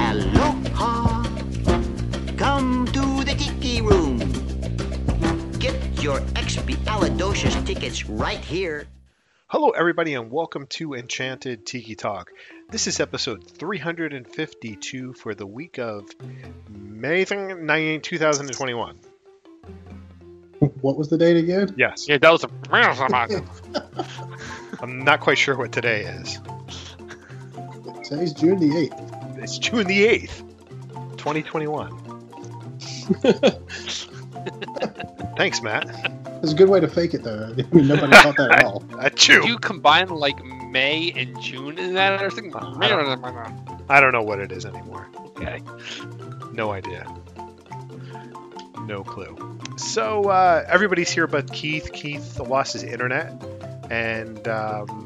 Aloha. Come to the Tiki Room. Get your Expialidocious tickets right here. Hello, everybody, and welcome to Enchanted Tiki Talk. This is episode 352 for the week of May 9, 2021. What was the date again? Yes, Yeah, that was a. I'm not quite sure what today is. Today's June the 8th. It's June the 8th, 2021. Thanks, Matt. It's a good way to fake it, though. I mean, nobody thought that at all. Achoo. Do you combine like May and June in that or something? I I don't know what it is anymore. Okay. No idea. No clue. So uh, everybody's here but Keith. Keith lost his internet and um,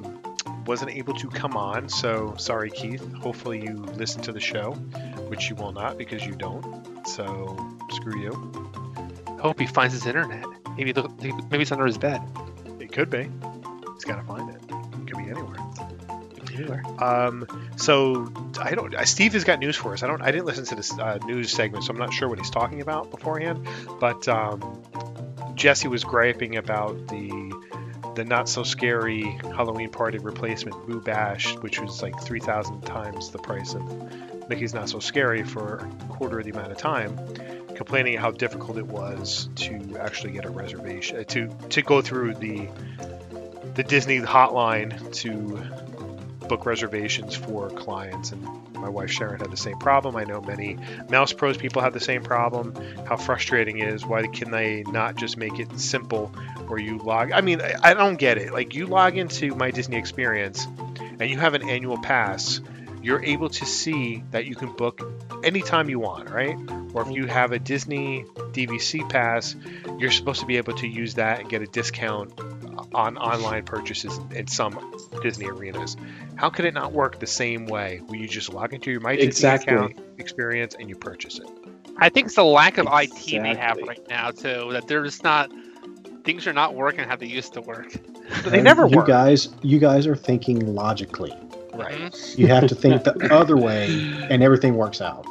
wasn't able to come on. So sorry, Keith. Hopefully you listen to the show, which you will not because you don't. So screw you. Hope he finds his internet. Maybe the, maybe it's under his bed. It could be. He's got to find it. It could be anywhere. Anywhere. Um, so I don't. Steve has got news for us. I don't. I didn't listen to this uh, news segment, so I'm not sure what he's talking about beforehand. But um, Jesse was griping about the the not so scary Halloween party replacement Boo Bash, which was like three thousand times the price of Mickey's Not So Scary for a quarter of the amount of time. Complaining how difficult it was to actually get a reservation, to to go through the the Disney hotline to book reservations for clients and my wife Sharon had the same problem. I know many Mouse Pros people have the same problem. How frustrating it is. Why can they not just make it simple where you log I mean, I, I don't get it. Like you log into my Disney experience and you have an annual pass, you're able to see that you can book anytime you want, right? Or if you have a Disney DVC pass, you're supposed to be able to use that and get a discount on online purchases in some Disney arenas. How could it not work the same way where you just log into your My Disney Exactly. account experience and you purchase it? I think it's the lack of IT they have right now too. That they're just not. Things are not working how they used to work. But they never you work. guys, you guys are thinking logically. Right. Mhm. You have to think the other way, and everything works out.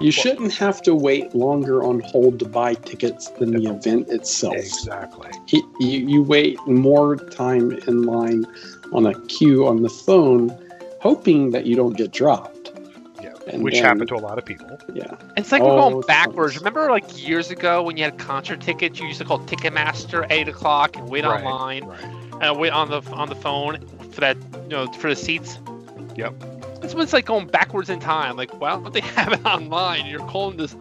You shouldn't have to wait longer on hold to buy tickets than the event itself. Exactly. He- You, you wait more time in line on a queue on the phone, hoping that you don't get dropped. Yeah. And Which then- happened to a lot of people. Yeah. It's like we're going backwards. tons. Remember, like years ago, when you had concert tickets, you used to call Ticketmaster at eight o'clock and wait Right, online Right. and wait on the on the phone for that, you know, for the seats. Yep. It's it's like going backwards in time. Like, why don't they have it online? You're calling this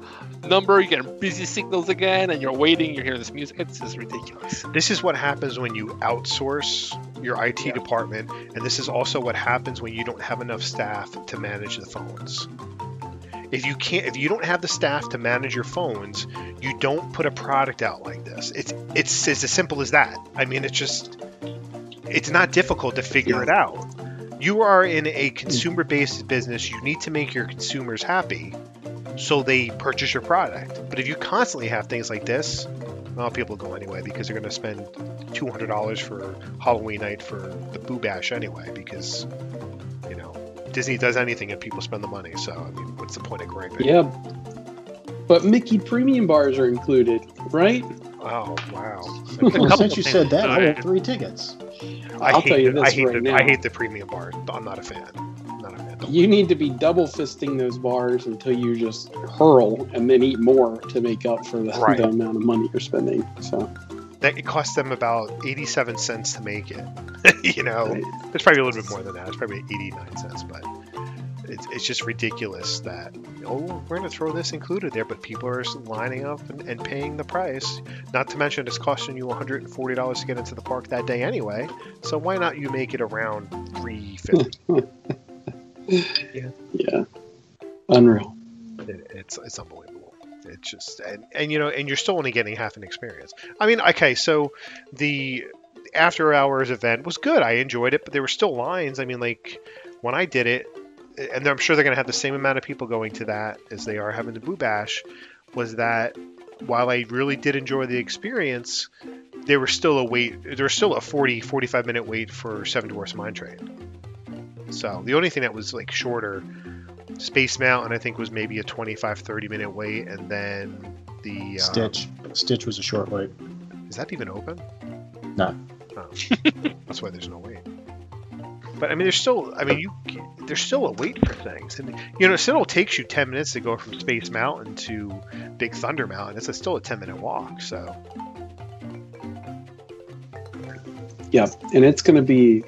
number, you're getting busy signals again, and you're waiting. You're hearing this music. It's just ridiculous. This is what happens when you outsource your IT Yeah. department, and this is also what happens when you don't have enough staff to manage the phones. If you can't, if you don't have the staff to manage your phones, you don't put a product out like this. It's it's, it's as simple as that. I mean, it's just it's not difficult to figure it out. You are in a mm-hmm. consumer-based business. You need to make your consumers happy, so they purchase your product. But if you constantly have things like this, well, people go anyway because they're going to spend two hundred dollars for Halloween night for the Boo Bash anyway. Because you know Disney does anything and people spend the money. So I mean, what's the point of griping? Yeah. But Mickey premium bars are included, right? Oh wow. Well, since you things. said that, I want three tickets. I I'll hate tell you the, this I hate right the, I hate the premium bar. I'm not a fan. I'm not a fan. You need to be double fisting those bars until you just hurl and then eat more to make up for the, Right. the amount of money you're spending. So That it cost them about eighty-seven cents to make it. you know, it's probably a little bit more than that. It's probably eighty-nine cents, but it's, it's just ridiculous that oh we're going to throw this included there, but people are lining up and, and paying the price. Not to mention it's costing you one hundred and forty dollars to get into the park that day anyway. So why not you make it around three fifty? yeah, unreal. it, it's it's unbelievable. It's just and, and you know and you're still only getting half an experience. I mean, okay, so the after hours event was good. I enjoyed it, but there were still lines. I mean, like when I did it, and I'm sure they're going to have the same amount of people going to that as they are having the Boo Bash. Was that while I really did enjoy the experience, there was still a wait. There was still a 40 45 minute wait for Seven Dwarfs Mine Train. So the only thing that was like shorter Space Mountain, I think, was maybe a 25, 30 minute wait, and then the uh, Stitch. Stitch was a short wait. Is that even open? No. Oh. That's why there's no wait. But I mean, there's still, I mean, you, there's still a wait for things, and you know, it still takes you 10 minutes to go from Space Mountain to Big Thunder Mountain. It's a, still a 10 minute walk, so Yeah, and it's going to be.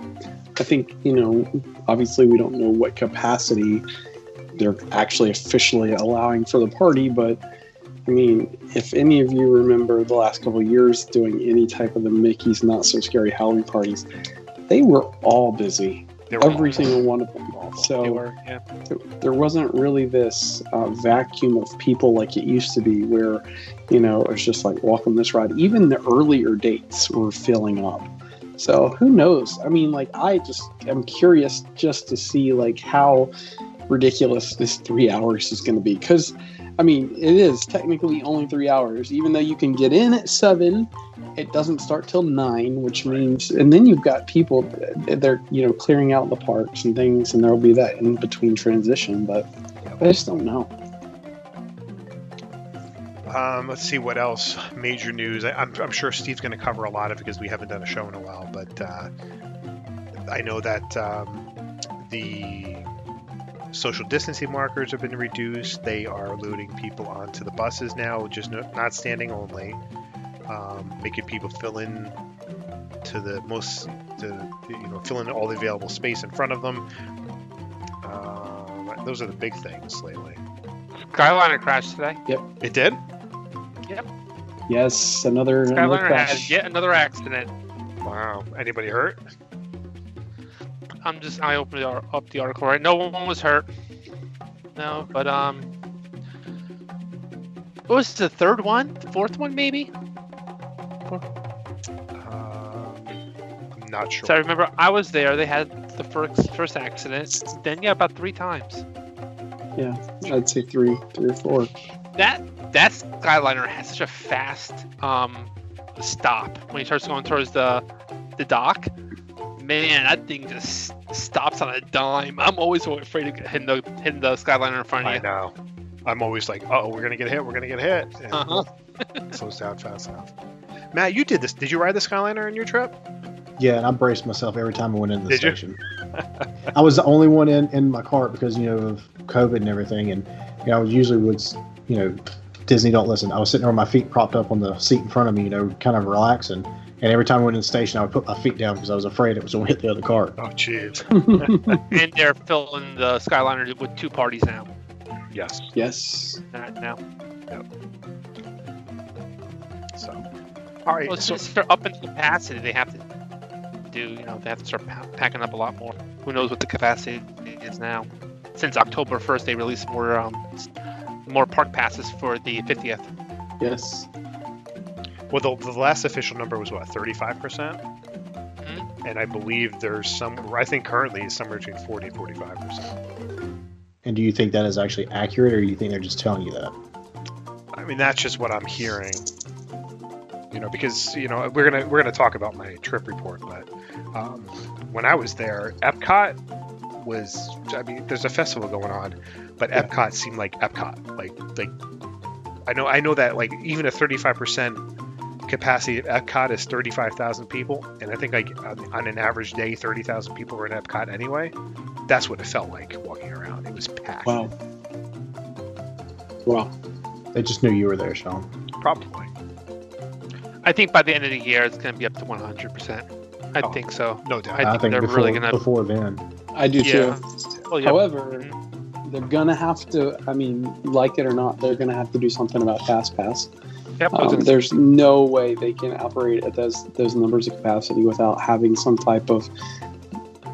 I think you know. Obviously, we don't know what capacity they're actually officially allowing for the party, but I mean, if any of you remember the last couple years doing any type of the Mickey's Not So Scary Halloween parties, they were all busy. were Every awful. single one of them. So were, yeah. there, wasn't really this uh, vacuum of people like it used to be where you know it was just like welcome this ride even the earlier dates were filling up so who knows i mean like i just am curious just to see like how ridiculous this three hours is going to be because i mean it is technically only three hours even though you can get in at seven it doesn't start till nine which means and then you've got people they're you know clearing out the parks and things and there'll be that in between transition but i just don't know Um, let's see what else major news. I, I'm, I'm sure Steve's going to cover a lot of it because we haven't done a show in a while. But uh, I know that um, the social distancing markers have been reduced. They are loading people onto the buses now, just no, not standing only, um, making people fill in to the most, to, you know, fill in all the available space in front of them. Um, those are the big things lately. Skyliner crashed today. Yep. It did. Yep. Yes another, another Skyliner had crash. yet another accident. Wow. Anybody hurt? I'm just I opened the up the article right. No one was hurt. No, but um, what was the third one? The fourth one maybe? Um, I'm not sure. So I remember I was there. They had the first first accident. Then yeah, about three times. yeah i'd say three three or four That that Skyliner has such a fast um stop when he starts going towards the the dock. Man, that thing just stops on a dime. I'm always so afraid of hitting the hitting the Skyliner in front of I you. know. I'm always like, oh, we're gonna get hit. We're gonna get hit. And Uh-huh. it slows down fast enough. Matt, you did this. Did you ride the Skyliner in your trip? Yeah, and I braced myself every time I went into the Did station. I was the only one in, in my cart because you know of COVID and everything, and you know I usually would you know Disney don't listen. I was sitting there with my feet propped up on the seat in front of me, you know, kind of relaxing. And every time I went in the station, I would put my feet down because I was afraid it was going to hit the other cart. Oh, jeez. and they're filling the Skyliner with two parties now. yes. yes Not now. So, all right. Well, so, since they're up in capacity, they have to do. You know, they have to start packing up a lot more. Who knows what the capacity is now? Since October first, they released more um, more park passes for the 50th. yes well, the, the last official number was what, 35 percent? Mhm. And I believe there's some. I think currently it's somewhere between 40 and 45 percent. And do you think that is actually accurate, or do you think they're just telling you that? I mean, that's just what I'm hearing. You know, because you know we're gonna we're gonna talk about my trip report, but um, when I was there, Epcot was. I mean, there's a festival going on, but Yeah. Epcot seemed like Epcot. Like like I know I know that like even a 35 percent capacity at Epcot is 35,000 people, and I think like on, on an average day, 30,000 people were in Epcot anyway. That's what it felt like walking around. It was packed. Wow. Wow. They just knew you were there, Sean. Probably. I think by the end of the year, it's going to be up to 100%. I Oh. think so. No doubt. I I think think they're before, really gonna- before then. I do Yeah. too. Well, yeah. However, mm-hmm. they're gonna have to. I mean, like it or not, they're gonna have to do something about Fast Pass. Yep, I was Um, there's no way they can operate at those those numbers of capacity without having some type of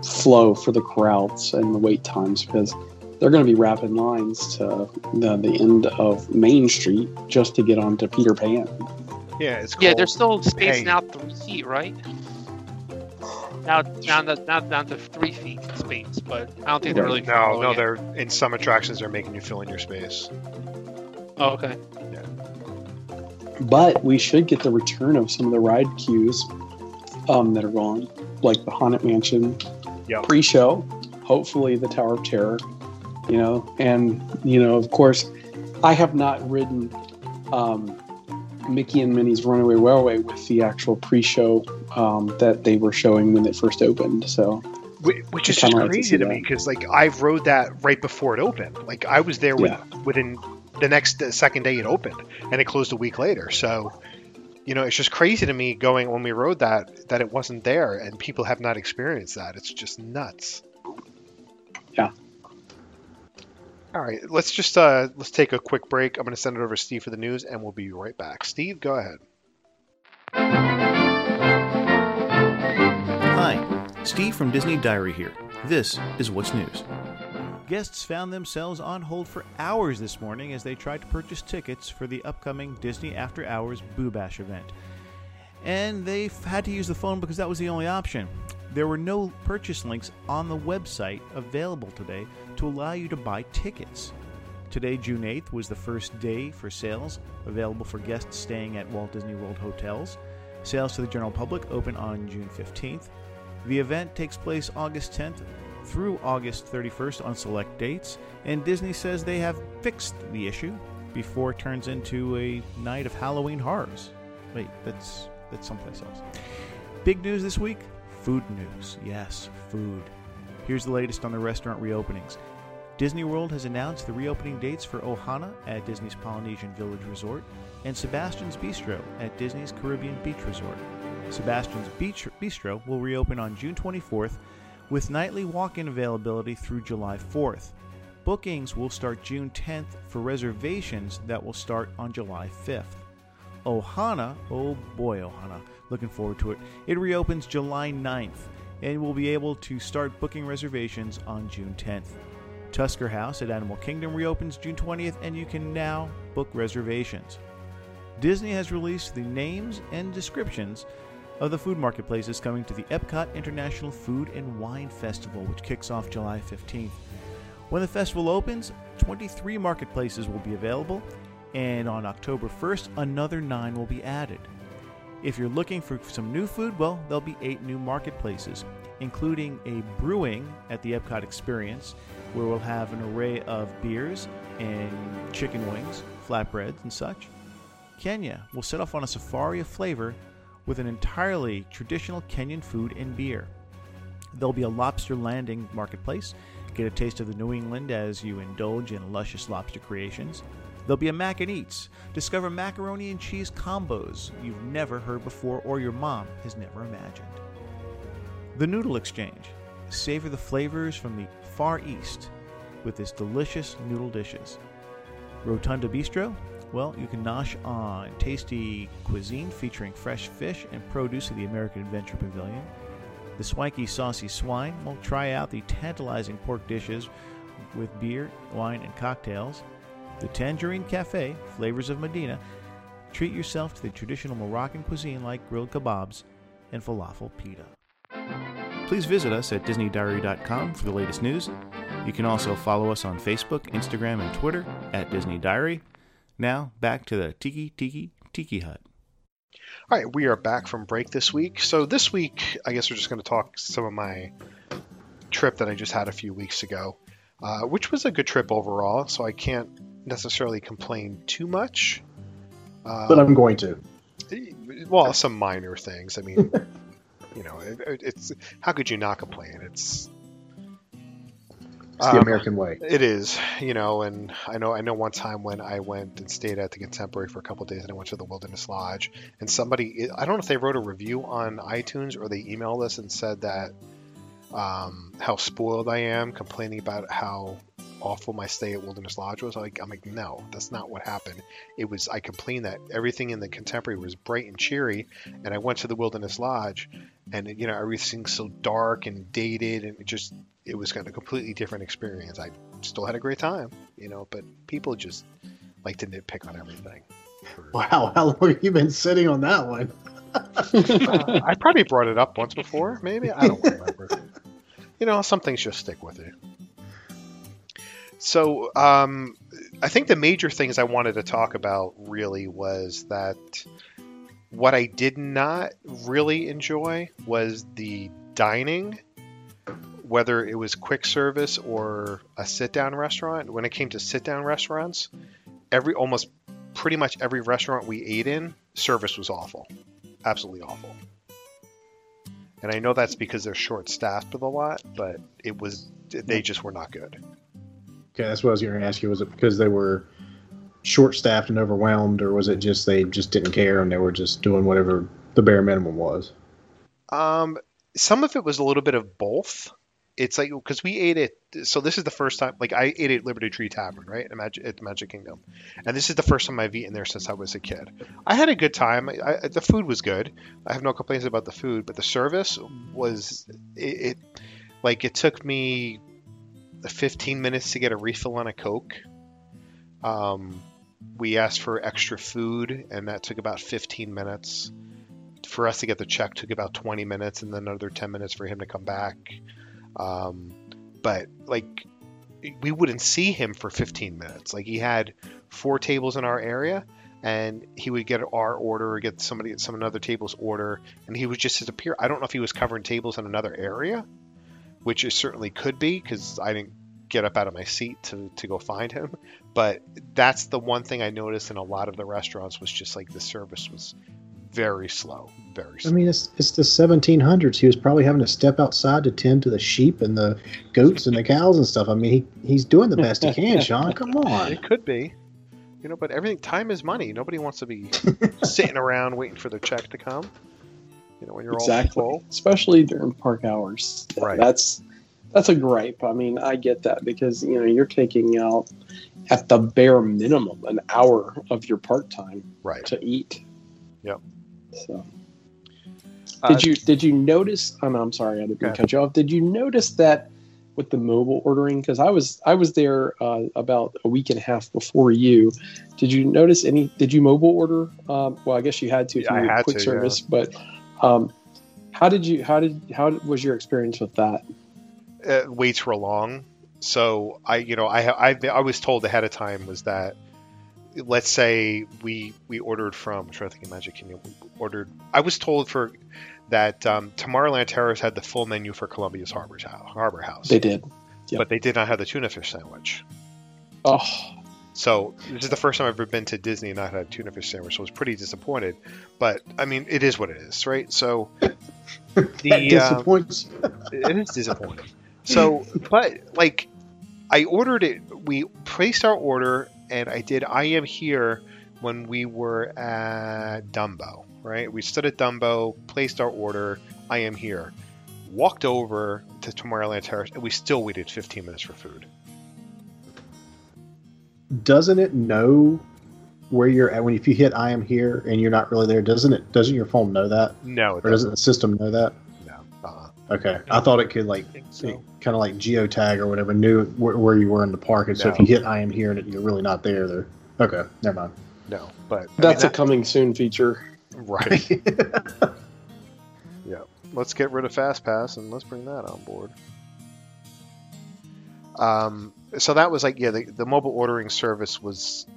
flow for the crowds and the wait times because they're going to be rapid lines to the, the end of Main Street just to get onto Peter Pan. Yeah, it's yeah, called they're still spacing Hey. out three feet, right? Now down to now down to three feet space, but I don't think they're really. No, no, it. they're in some attractions. They're making you fill in your space. Oh, okay. But we should get the return of some of the ride queues um, that are gone, like the Haunted Mansion Yep. pre-show. Hopefully, the Tower of Terror. You know, and you know, of course, I have not ridden um, Mickey and Minnie's Runaway Railway with the actual pre-show um, that they were showing when it first opened. So Which is just like to crazy to me because like I rode that right before it opened. Like I was there with, Yeah. within the next the second day it opened, and it closed a week later. So, you know, it's just crazy to me going when we rode that that it wasn't there, and people have not experienced that. It's just nuts. Yeah. All right, let's just uh, let's take a quick break. I'm going to send it over to Steve for the news, and we'll be right back. Steve, go ahead. Hi, Steve from Disney Diary here. This is What's News. Guests found themselves on hold for hours this morning as they tried to purchase tickets for the upcoming Disney After Hours Boo Bash event. And they had to use the phone because that was the only option. There were no purchase links on the website available today to allow you to buy tickets. Today, June 8th, was the first day for sales available for guests staying at Walt Disney World hotels. Sales to the general public open on June 15th. The event takes place August 10th through August 31st on select dates, and Disney says they have fixed the issue before it turns into a night of Halloween horrors. Wait, that's that's someplace else. Big news this week: food news. Yes, food. Here's the latest on the restaurant reopenings. Disney World has announced the reopening dates for Ohana at Disney's Polynesian Village Resort and Sebastian's Bistro at Disney's Caribbean Beach Resort. Sebastian's Beach Bistro will reopen on June 24th with nightly walk in availability through July 4th. Bookings will start June 10th for reservations that will start on July 5th. Ohana, oh boy, Ohana, looking forward to it. It reopens July 9th and will be able to start booking reservations on June 10th. Tusker House at Animal Kingdom reopens June 20th and you can now book reservations. Disney has released the names and descriptions of the food marketplaces coming to the Epcot International Food and Wine Festival, which kicks off July 15th. When the festival opens, 23 marketplaces will be available, and on October 1st, another nine will be added. If you're looking for some new food, well, there'll be eight new marketplaces, including a Brew-Wing at the Epcot Experience, where we'll have an array of beers and chicken wings, flatbreads, and such. Kenya will set off on a safari of flavor with an entirely traditional Kenyan food and beer. There'll be a lobster landing marketplace. Get a taste of the New England as you indulge in luscious lobster creations. There'll be a Mac and Eats. Discover macaroni and cheese combos you've never heard before or your mom has never imagined. The Noodle Exchange. Savor the flavors from the Far East with its delicious noodle dishes. Rotunda Bistro. Well, you can nosh on tasty cuisine featuring fresh fish and produce of the American Adventure Pavilion. The Swanky Saucy Swine will try out the tantalizing pork dishes with beer, wine, and cocktails. The Tangerine Cafe, Flavors of Medina. Treat yourself to the traditional Moroccan cuisine like grilled kebabs and falafel pita. Please visit us at DisneyDiary.com for the latest news. You can also follow us on Facebook, Instagram, and Twitter at Disney Diary. Now, back to the Tiki Tiki Tiki Hut. All right, we are back from break this week. So this week, I guess we're just going to talk some of my trip that I just had a few weeks ago, uh, which was a good trip overall. So I can't necessarily complain too much. Uh, But I'm going to. well, some minor things. I mean, you know, it, it- it's how could you not complain? It's It's the Um, American way. It is, you know, and I know I know one time when I went and stayed at the Contemporary for a couple of days, and I went to the Wilderness Lodge, and somebody I don't know if they wrote a review on iTunes or they emailed us and said that um, how spoiled I am, complaining about how awful my stay at Wilderness Lodge was. Like I'm like, no, that's not what happened. It was I complained that everything in the Contemporary was bright and cheery, and I went to the Wilderness Lodge, and you know everything's so dark and dated, and it just it was kind of a completely different experience. I still had a great time, you know, but people just like to nitpick on everything. Wow, how long have you been sitting on that one? Uh, I probably brought it up once before, maybe. I don't remember. you know, some things just stick with you. So, um, I think the major things I wanted to talk about really was that what I did not really enjoy was the dining, whether it was quick service or a sit down restaurant. When it came to sit down restaurants, every almost pretty much every restaurant we ate in, service was awful. Absolutely awful. And I know that's because they're short staffed with a lot, but it was they just were not good. Okay, that's what I was going to ask you. Was it because they were short staffed and overwhelmed, or was it just they just didn't care and they were just doing whatever the bare minimum was? Um, some of it was a little bit of both. It's like because we ate it. So this is the first time. Like I ate at Liberty Tree Tavern, right, Magic, at the Magic Kingdom, and this is the first time I've eaten there since I was a kid. I had a good time. I, I, the food was good. I have no complaints about the food, but the service was it, it like it took me 15 minutes to get a refill on a Coke. Um, we asked for extra food, and that took about 15 minutes. For us to get the check took about 20 minutes, and then another 10 minutes for him to come back. Um, but like, we wouldn't see him for 15 minutes. Like he had four tables in our area, and he would get our order or get somebody at some another table's order, and he would just disappear. I don't know if he was covering tables in another area, which it certainly could be because I didn't get up out of my seat to, to go find him. But that's the one thing I noticed in a lot of the restaurants was just like the service was very slow, very slow. I mean, it's it's the 1700s. He was probably having to step outside to tend to the sheep and the goats and the cows and stuff. I mean, he, he's doing the best he can, Sean. Come on. It could be, you know, but everything time is money. Nobody wants to be sitting around waiting for their check to come. You know, when you're exactly, all full. especially during park hours. Right. That's that's a gripe. I mean, I get that because you know you're taking out at the bare minimum an hour of your part time right. to eat. Yep. So, Uh, did you did you notice? Oh, I'm sorry, I didn't to cut you off. Did you notice that with the mobile ordering? Because I was I was there uh, about a week and a half before you. Did you notice any? Did you mobile order? Um, well, I guess you had to. if Yeah, had quick to, yeah. service, but um, how did you? How did? How was your experience with that? uh, waits were long. So I, you know, I, I, I was told ahead of time was that, let's say we we ordered from I'm trying to think of Magic Kingdom. We ordered. I was told for that um, Tomorrowland Terrace had the full menu for Columbia's Harbor's house, Harbor House, They did. Yep. but they did not have the tuna fish sandwich. Oh, So this is the first time I've ever been to Disney and not had a tuna fish sandwich. So I was pretty disappointed. But I mean, it is what it is, right? So the um, disappoints you. it is disappointing. So, but like, I ordered it. We placed our order, and I did. I am here when we were at Dumbo. Right, we stood at Dumbo, placed our order. I am here. Walked over to Tomorrowland Terrace, and we still waited 15 minutes for food. Doesn't it know where you're at when if you hit I am here and you're not really there? Doesn't it? Doesn't your phone know that, No, it or doesn't doesn't. the system know that? No. Okay, I thought it could like so. kind of like geotag or whatever, knew where, where you were in the park, and so if you hit I am here and you're really not there, there. Okay, never mind. No, but I that's mean, a coming soon feature. right. yeah, let's get rid of FastPass and let's bring that on board. Um, so that was like yeah, the, the mobile ordering service was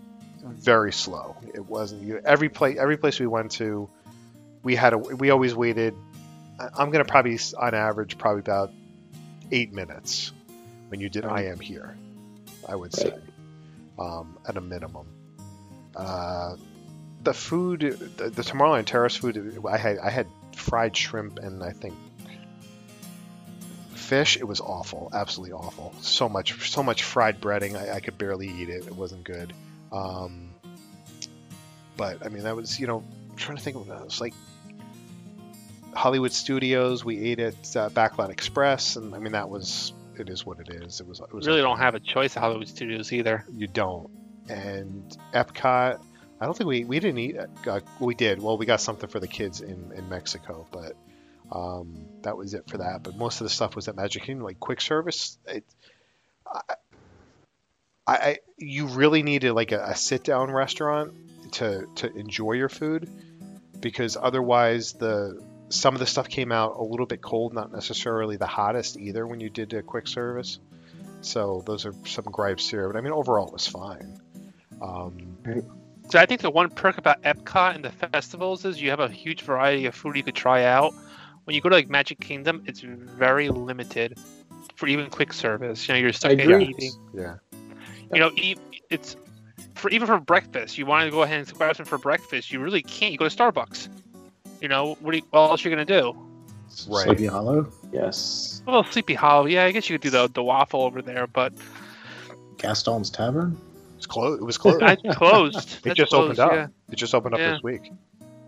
very slow. It wasn't you, every place every place we went to, we had a we always waited. I'm gonna probably on average probably about eight minutes when you did I am here. I would say, um, at a minimum. Uh, the food, the, the Tomorrowland Terrace food, I had I had fried shrimp and I think fish, it was awful, absolutely awful. So much, so much fried breading, I, I could barely eat it. It wasn't good. Um, but I mean, that was you know, I'm trying to think of it was like Hollywood Studios. We ate at uh, Backlot Express, and I mean that was it is what it is. It was it was really don't have a choice at Hollywood Studios either. you don't. And Epcot, I don't think we we didn't eat. Uh, we did. Well, we got something for the kids in in Mexico, but um, that was it for that. But most of the stuff was at Magic Kingdom, like quick service. It, I, I you really needed like a, a sit down restaurant to to enjoy your food because otherwise the some of the stuff came out a little bit cold, not necessarily the hottest either when you did a quick service. So those are some gripes here, but I mean overall it was fine. Um, So I think the one perk about Epcot and the festivals is you have a huge variety of food you could try out. When you go to like Magic Kingdom, it's very limited for even quick service. You know, you're stuck I in agree. eating. yeah, You know, eat, it's for even for breakfast. You want to go ahead and grab something for breakfast. You really can't. You go to Starbucks. You know, what, do you, what else are you gonna do? Right. Sleepy Hollow, Yes. Well, Sleepy Hollow. Yeah, I guess you could do the the waffle over there, but Gaston's Tavern. it's closed. It was closed. that's closed. it That's just opened up. Yeah. It just opened up Yeah. this week.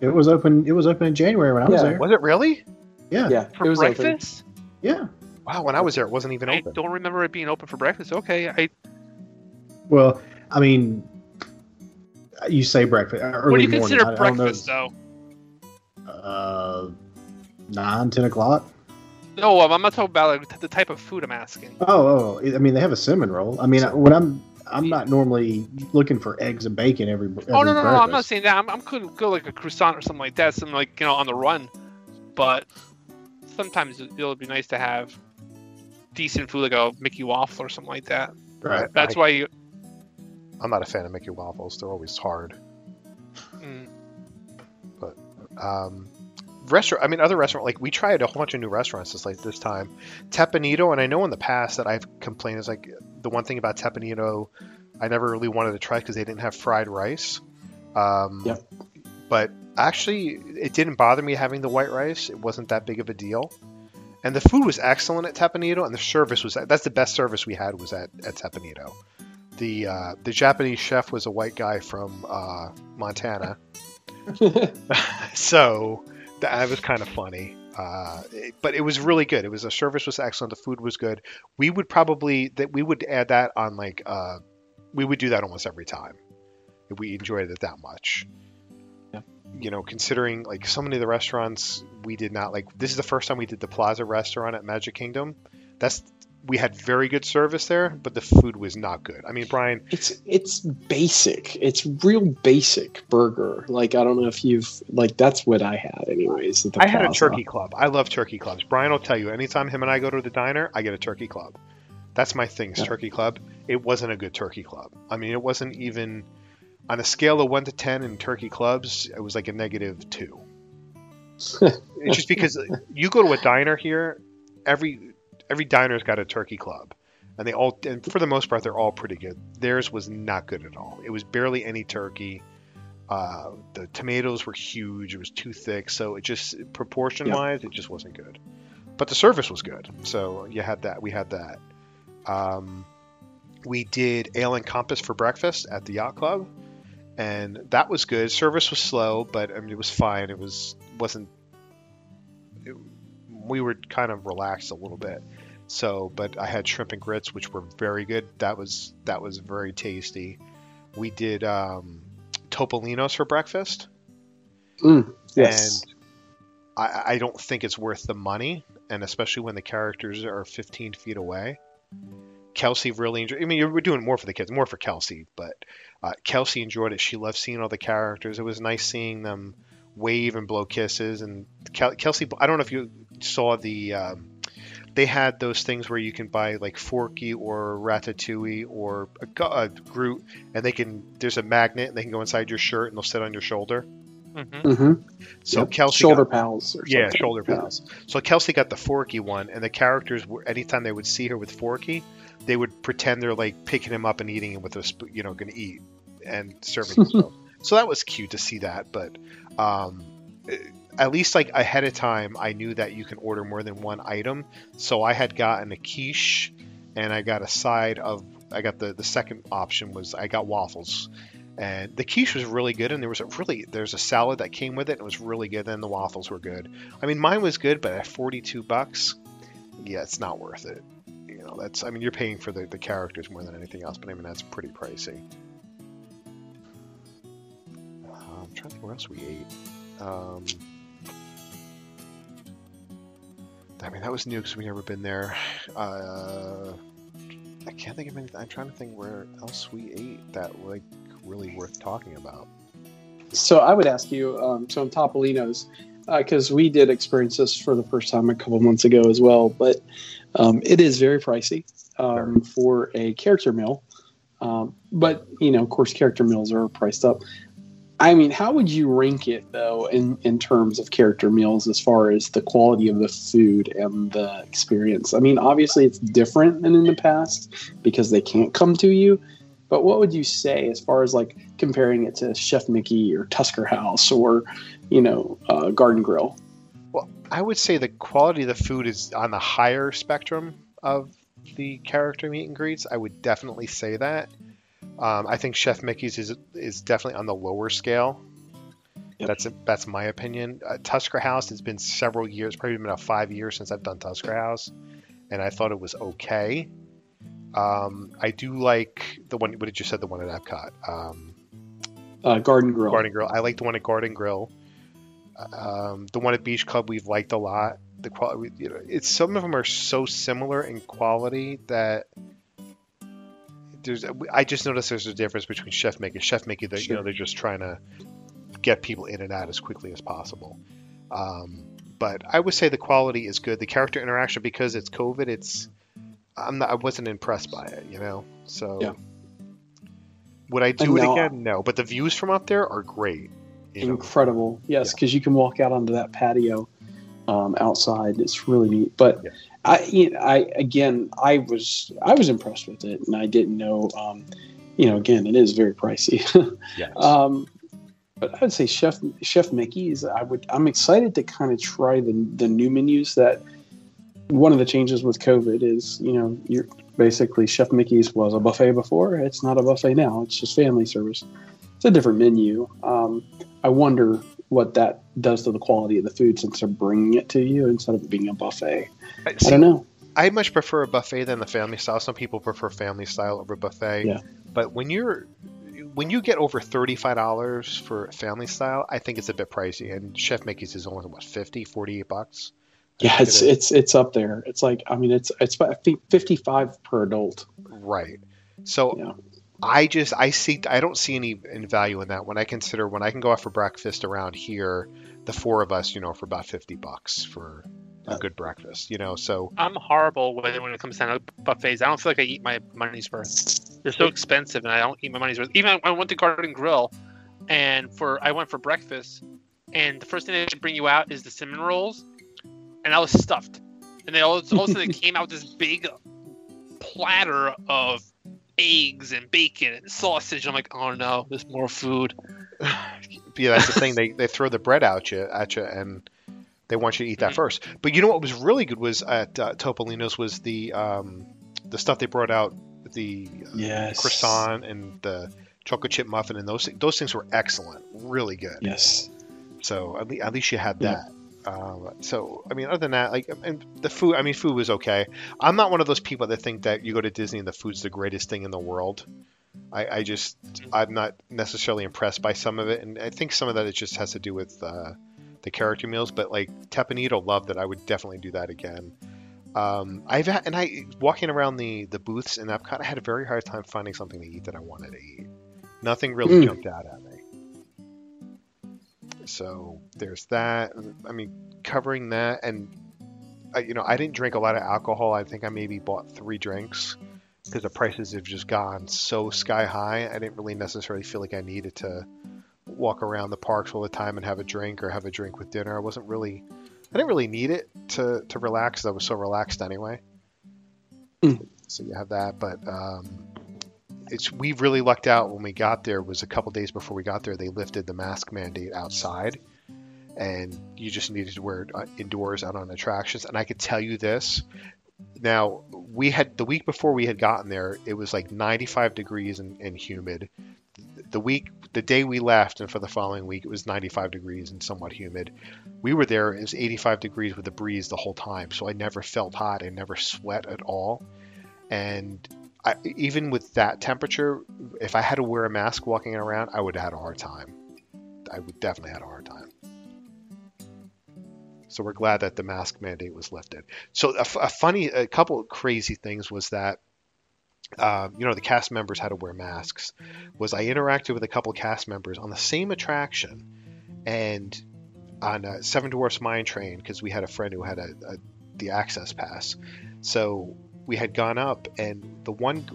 It was open. It was open in January when I was Yeah. there. Was it really? Yeah, Yeah. For it was open. breakfast? yeah. Wow, when I was there, it wasn't even I open. I don't remember it being open for breakfast. Okay, I Well, I mean, you say breakfast. Early what do you morning. consider I, I breakfast though? Uh, nine, ten o'clock. No, I'm not talking about like, the type of food I'm asking. Oh, oh, I mean, they have a cinnamon roll. I mean, when I'm, I'm not normally looking for eggs and bacon every. every Oh no, no, no! I'm not saying that. I'm, I'm could go like a croissant or something like that, something like you know on the run. But sometimes it- it'll be nice to have decent food, like a Mickey waffle or something like that. Right. That's I- why you. I'm not a fan of Mickey waffles. They're always hard. Mm, um, restaurant. I mean, other restaurant like we tried a whole bunch of new restaurants this like this time. Teppan Edo, and I know in the past that I've complained is like the one thing about Teppan Edo, I never really wanted to try because they didn't have fried rice. Um, Yep. But actually, it didn't bother me having the white rice. It wasn't that big of a deal. And the food was excellent at Teppan Edo, and the service was that's the best service we had was at, at Teppan Edo. The uh, the Japanese chef was a white guy from uh, Montana, so that was kind of funny. Uh, it- but it was really good. It was the service was excellent. The food was good. We would probably that we would add that on like uh, we would do that almost every time if we enjoyed it that much. Yeah. You know, considering like so many of the restaurants we did not like. This is the first time we did the Plaza restaurant at Magic Kingdom. That's we had very good service there, but the food was not good. I mean, Brian, It's it's basic. It's real basic burger. Like I don't know if you've like that's what I had anyways. At the I had a turkey club. I love turkey clubs. Brian will tell you, anytime him and I go to the diner, I get a turkey club. That's my thing, Yeah. turkey club. It wasn't a good turkey club. I mean, it wasn't even on a scale of one to ten in turkey clubs. It was like a negative two. it's just because you go to a diner here, every every diner's got a turkey club, and they all, and for the most part, they're all pretty good. Theirs was not good at all. It was barely any turkey. Uh, the tomatoes were huge. It was too thick, so it just proportion wise, it just wasn't good. But the service was good, so you had that. We had that. Um, we did ale and compass for breakfast at the yacht club, and that was good. Service was slow, but I mean, it was fine. It was wasn't. It, we were kind of relaxed a little bit. So, but I had shrimp and grits, which were very good. That was that was very tasty. We did um, topolinos for breakfast, Mm, yes. and I, I don't think it's worth the money, and especially when the characters are 15 feet away. Kelsey really enjoyed. I mean, we're doing more for the kids, more for Kelsey, but uh, Kelsey enjoyed it. She loved seeing all the characters. It was nice seeing them wave and blow kisses. And Kel- Kelsey, I don't know if you saw the. Um, they had those things where you can buy like Forky or Ratatouille or a, a Groot, and they can. There's a magnet, and they can go inside your shirt, and they'll sit on your shoulder. hmm hmm So Yep. Kelsey shoulder got- pals. Or yeah, something. shoulder Yeah. pals. So Kelsey got the Forky one, and the characters were anytime they would see her with Forky, they would pretend they're like picking him up and eating him with a spoon, you know, going to eat and serving themselves. so that was cute to see that, but um, at least like ahead of time, I knew that you can order more than one item. So I had gotten a quiche, and I got a side of. I got the the second option was I got waffles, and the quiche was really good. And there was a really there's a salad that came with it, and it was really good. And the waffles were good. I mean, mine was good, but at 42 bucks, yeah, it's not worth it. You know, that's I mean, you're paying for the the characters more than anything else, but I mean that's pretty pricey. Uh, I'm trying to think where else we ate. Um, I mean, that was new because we never been there. Uh, I can't think of anything. I'm trying to think where else we ate that like really worth talking about. So I would ask you, um, so on Topolino's, because we did experience this for the first time a couple months ago as well, but um, it is very pricey um, for a character meal. Um, but you know, of course, character meals are priced up. I mean, how would you rank it though in in terms of character meals as far as the quality of the food and the experience? I mean, obviously it's different than in the past because they can't come to you. But what would you say as far as like comparing it to Chef Mickey or Tusker House or you know uh, Garden Grill? Well, I would say the quality of the food is on the higher spectrum of the character meet and greets. I would definitely say that. Um, I think Chef Mickey's is is definitely on the lower scale. That's that's my opinion. Uh, Tusker House. It's been several years, probably been about five years since I've done Tusker House, and I thought it was okay. Um, I do like the one. What did you said? The one at Epcot. Um, Uh, Garden Grill. Garden Grill. I like the one at Garden Grill. Um, the one at Beach Club we've liked a lot. The quality, you know, it's some of them are so similar in quality that there's. I just noticed there's a difference between Chef Mickey. Chef Mickey, that you know, they're just trying to get people in and out as quickly as possible. Um, but I would say the quality is good. The character interaction, because it's COVID, it's I'm not. I wasn't impressed by it. You know, so. Yeah. Would I do And it now- again? No, but the views from up there are great. you know. Incredible, yes, because you can walk out onto that patio um, outside. It's really neat. But I, you know, I again, I was I was impressed with it, and I didn't know. Um, you know, again, it is very pricey. Yes. um, but I would say Chef Chef Mickey's. I would. I'm excited to kind of try the the new menus that. One of the changes with COVID is, you know, you're basically Chef Mickey's was a buffet before. It's not a buffet now. It's just family service. It's a different menu. Um, I wonder what that does to the quality of the food since they're bringing it to you instead of it being a buffet. I don't know. I much prefer a buffet than the family style. Some people prefer family style over buffet. Yeah. But when you're when you get over thirty five dollars for family style, I think it's a bit pricey. And Chef Mickey's is only what 50, 48 bucks. I Yeah, think it it's it's it's up there. It's like I mean, it's it's I think 55 per adult. right. So I just I see I don't see any in value in that when I consider when I can go out for breakfast around here, the four of us, you know, for about fifty bucks for a good breakfast, you know. So I'm horrible when, when it comes down to buffets. I don't feel like I eat my money's worth. They're so expensive, and I don't eat my money's worth. Even I went to Garden Grill, and for I went for breakfast, and the first thing they should bring you out is the cinnamon rolls, and I was stuffed. And they all, all of a sudden it came out this big platter of eggs and bacon and sausage. I'm like, oh no, there's more food. yeah, that's the thing. They they throw the bread out you at you, and they want you to eat that first. But you know what was really good was at uh, Topolino's was the um, the stuff they brought out, the uh, Yes. croissant and the chocolate chip muffin, and those those things were excellent, really good. Yes. So at, le- at least you had Yeah. that. Um, so I mean, other than that, like, and the food. I mean, food was okay. I'm not one of those people that think that you go to Disney and the food's the greatest thing in the world. I, I just I'm not necessarily impressed by some of it, and I think some of that it just has to do with uh, the character meals. But like Teppan Edo loved it. I would definitely do that again. Um, I've had, and I walking around the the booths in Epcot, I had a very hard time finding something to eat that I wanted to eat. Nothing really Mm. jumped out at me. So there's that. I mean, covering that, and uh, you know, I didn't drink a lot of alcohol. I think I maybe bought three drinks because the prices have just gone so sky high. I didn't really necessarily feel like I needed to walk around the parks all the time and have a drink or have a drink with dinner. I wasn't really, I didn't really need it to to relax. I was so relaxed anyway. Mm. So you have that, but um, it's we really lucked out when we got there. Was a couple days before we got there, they lifted the mask mandate outside, and you just needed to wear it uh, indoors out on attractions. And I could tell you this. Now we had the week before we had gotten there, it was like 95 degrees and, and humid. The week, the day we left, and for the following week, it was 95 degrees and somewhat humid. We were there; it was 85 degrees with a breeze the whole time, so I never felt hot. I never sweat at all, and I, even with that temperature, if I had to wear a mask walking around, I would have had a hard time. I would definitely had a hard time. So we're glad that the mask mandate was lifted. So a, funny, a couple crazy things was that, um, you know, the cast members had to wear masks. Was I interacted with a couple cast members on the same attraction, and on a Seven Dwarfs Mine Train because we had a friend who had a, a the access pass. So we had gone up, and the one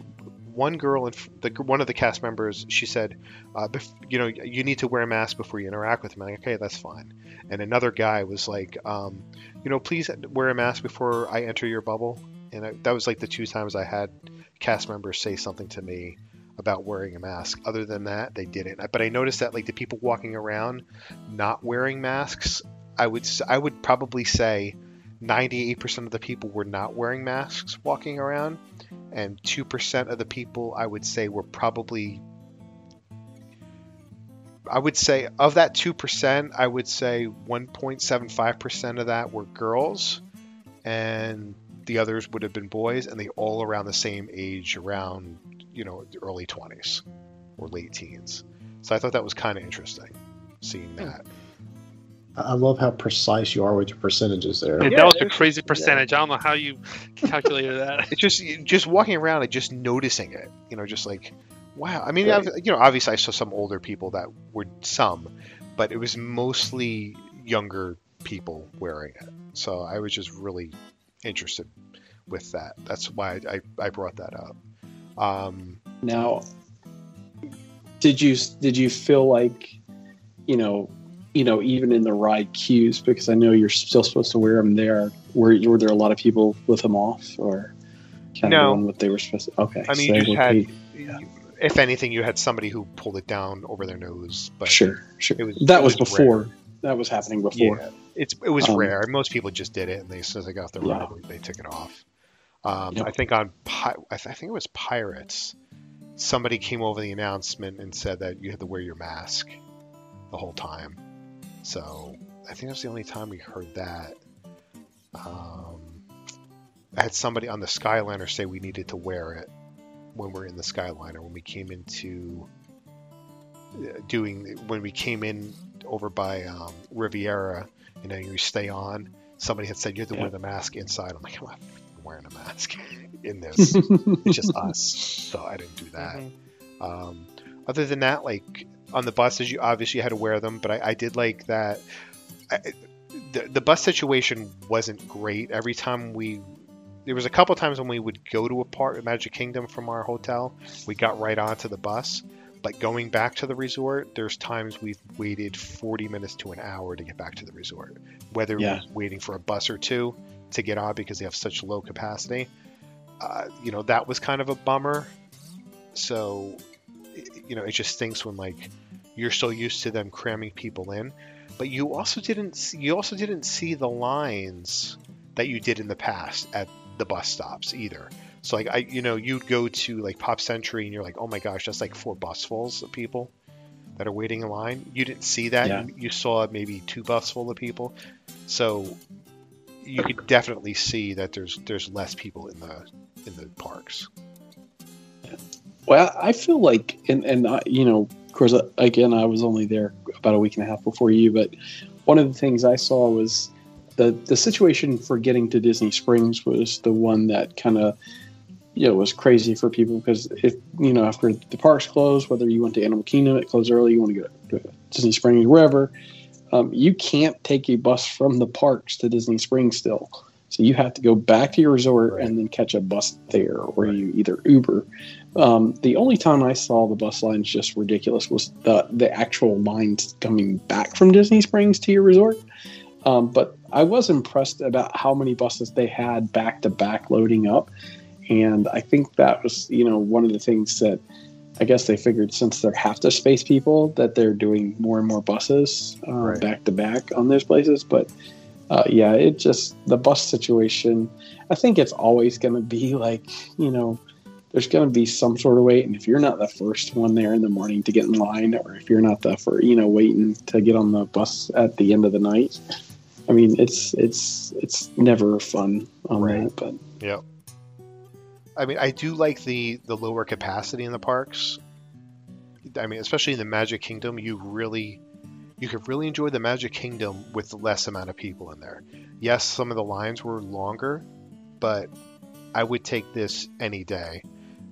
one girl and the one of the cast members, she said, uh, "You know, you need to wear a mask before you interact with me like, "Okay, that's fine." And another guy was like, um, "You know, please wear a mask before I enter your bubble." And I, that was like the two times I had cast members say something to me about wearing a mask. Other than that, they didn't. But I noticed that like the people walking around not wearing masks, I would I would probably say 98% of the people were not wearing masks walking around, and 2% of the people I would say were probably. I would say of that 2%, I would say 1.75% of that were girls, and the others would have been boys, and they all around the same age, around, you know, the early 20s or late teens. So I thought that was kind of interesting, seeing hmm. that. I I love how precise you are with your percentages there. that was a crazy percentage. I don't know how you calculated that. It's just just walking around and just noticing it. You know, just like, wow. I mean, Right. I've- you know, obviously I saw some older people that were some, but it was mostly younger people wearing it. So I was just really interested with that. That's why I, I brought that up. Um, Now, did you did you feel like, you know, you know, even in the ride queues, because I know you're still supposed to wear them there. Were were there a lot of people with them off, or kind No. of doing what they were supposed to? Okay, I mean, so you just had, be- if anything, you had somebody who pulled it down over their nose. But sure, sure. it was- that was, was before. rare. That was happening before. Yeah, it's it was Um, rare. Most people just did it, and they as soon as they got off the ride, they, they took it off. Um, Yep. I think on I, th- I think it was Pirates. Somebody came over the announcement and said that you had to wear your mask the whole time. So I think that's the only time we heard that. Um, I had somebody on the Skyliner say we needed to wear it when we're in the Skyliner when we came into uh, doing when we came in over by um, Riviera. You know, you stay on. Somebody had said you have to Yeah. wear the mask inside. I'm like, I'm not wearing a mask in this. it's just us, so I didn't do that. Um, other than that, like on the buses, you obviously had to wear them, but I, I did like that. I, the, the bus situation wasn't great. Every time we, there was a couple times when we would go to a part of Magic Kingdom from our hotel, we got right onto the bus. But going back to the resort, there's times we've waited 40 minutes to an hour to get back to the resort. Whether Yeah. was waiting for a bus or two to get on because they have such low capacity, uh, you know, that was kind of a bummer. So, you know, it just stinks when like you're so used to them cramming people in, but you also didn't see, you also didn't see the lines that you did in the past at the bus stops either. So like I, you know, you'd go to like Pop Century and you're like, oh my gosh, that's like four busfuls of people that are waiting in line. You didn't see that. Yeah. You, you saw maybe two bus full of people. So you could definitely see that there's there's less people in the in the parks. Well, I feel like, and and I, you know, of course, uh, again, I was only there about a week and a half before you, but one of the things I saw was the the situation for getting to Disney Springs was the one that kind of you know was crazy for people because if you know after the parks closed, whether you went to Animal Kingdom, it closed early, you want to go to Disney Springs, or wherever, um, you can't take a bus from the parks to Disney Springs still. So you have to go back to your resort and then catch a bus there, or you either Uber. Um, the only time I saw the bus lines just ridiculous was the the actual lines coming back from Disney Springs to your resort. Um, but I was impressed about how many buses they had back to back loading up, and I think that was you know one of the things that I guess they figured since they're half the space people that they're doing more and more buses uh, back to back on those places. But uh, yeah, it just the bus situation. I think it's always going to be like you know, there's going to be some sort of wait, and if you're not the first one there in the morning to get in line, or if you're not the for you know waiting to get on the bus at the end of the night, I mean, it's it's it's never fun on Right. that. But Yep. I mean, I do like the the lower capacity in the parks. I mean, especially in the Magic Kingdom, you really you could really enjoy the Magic Kingdom with less amount of people in there. Yes, some of the lines were longer, but I would take this any day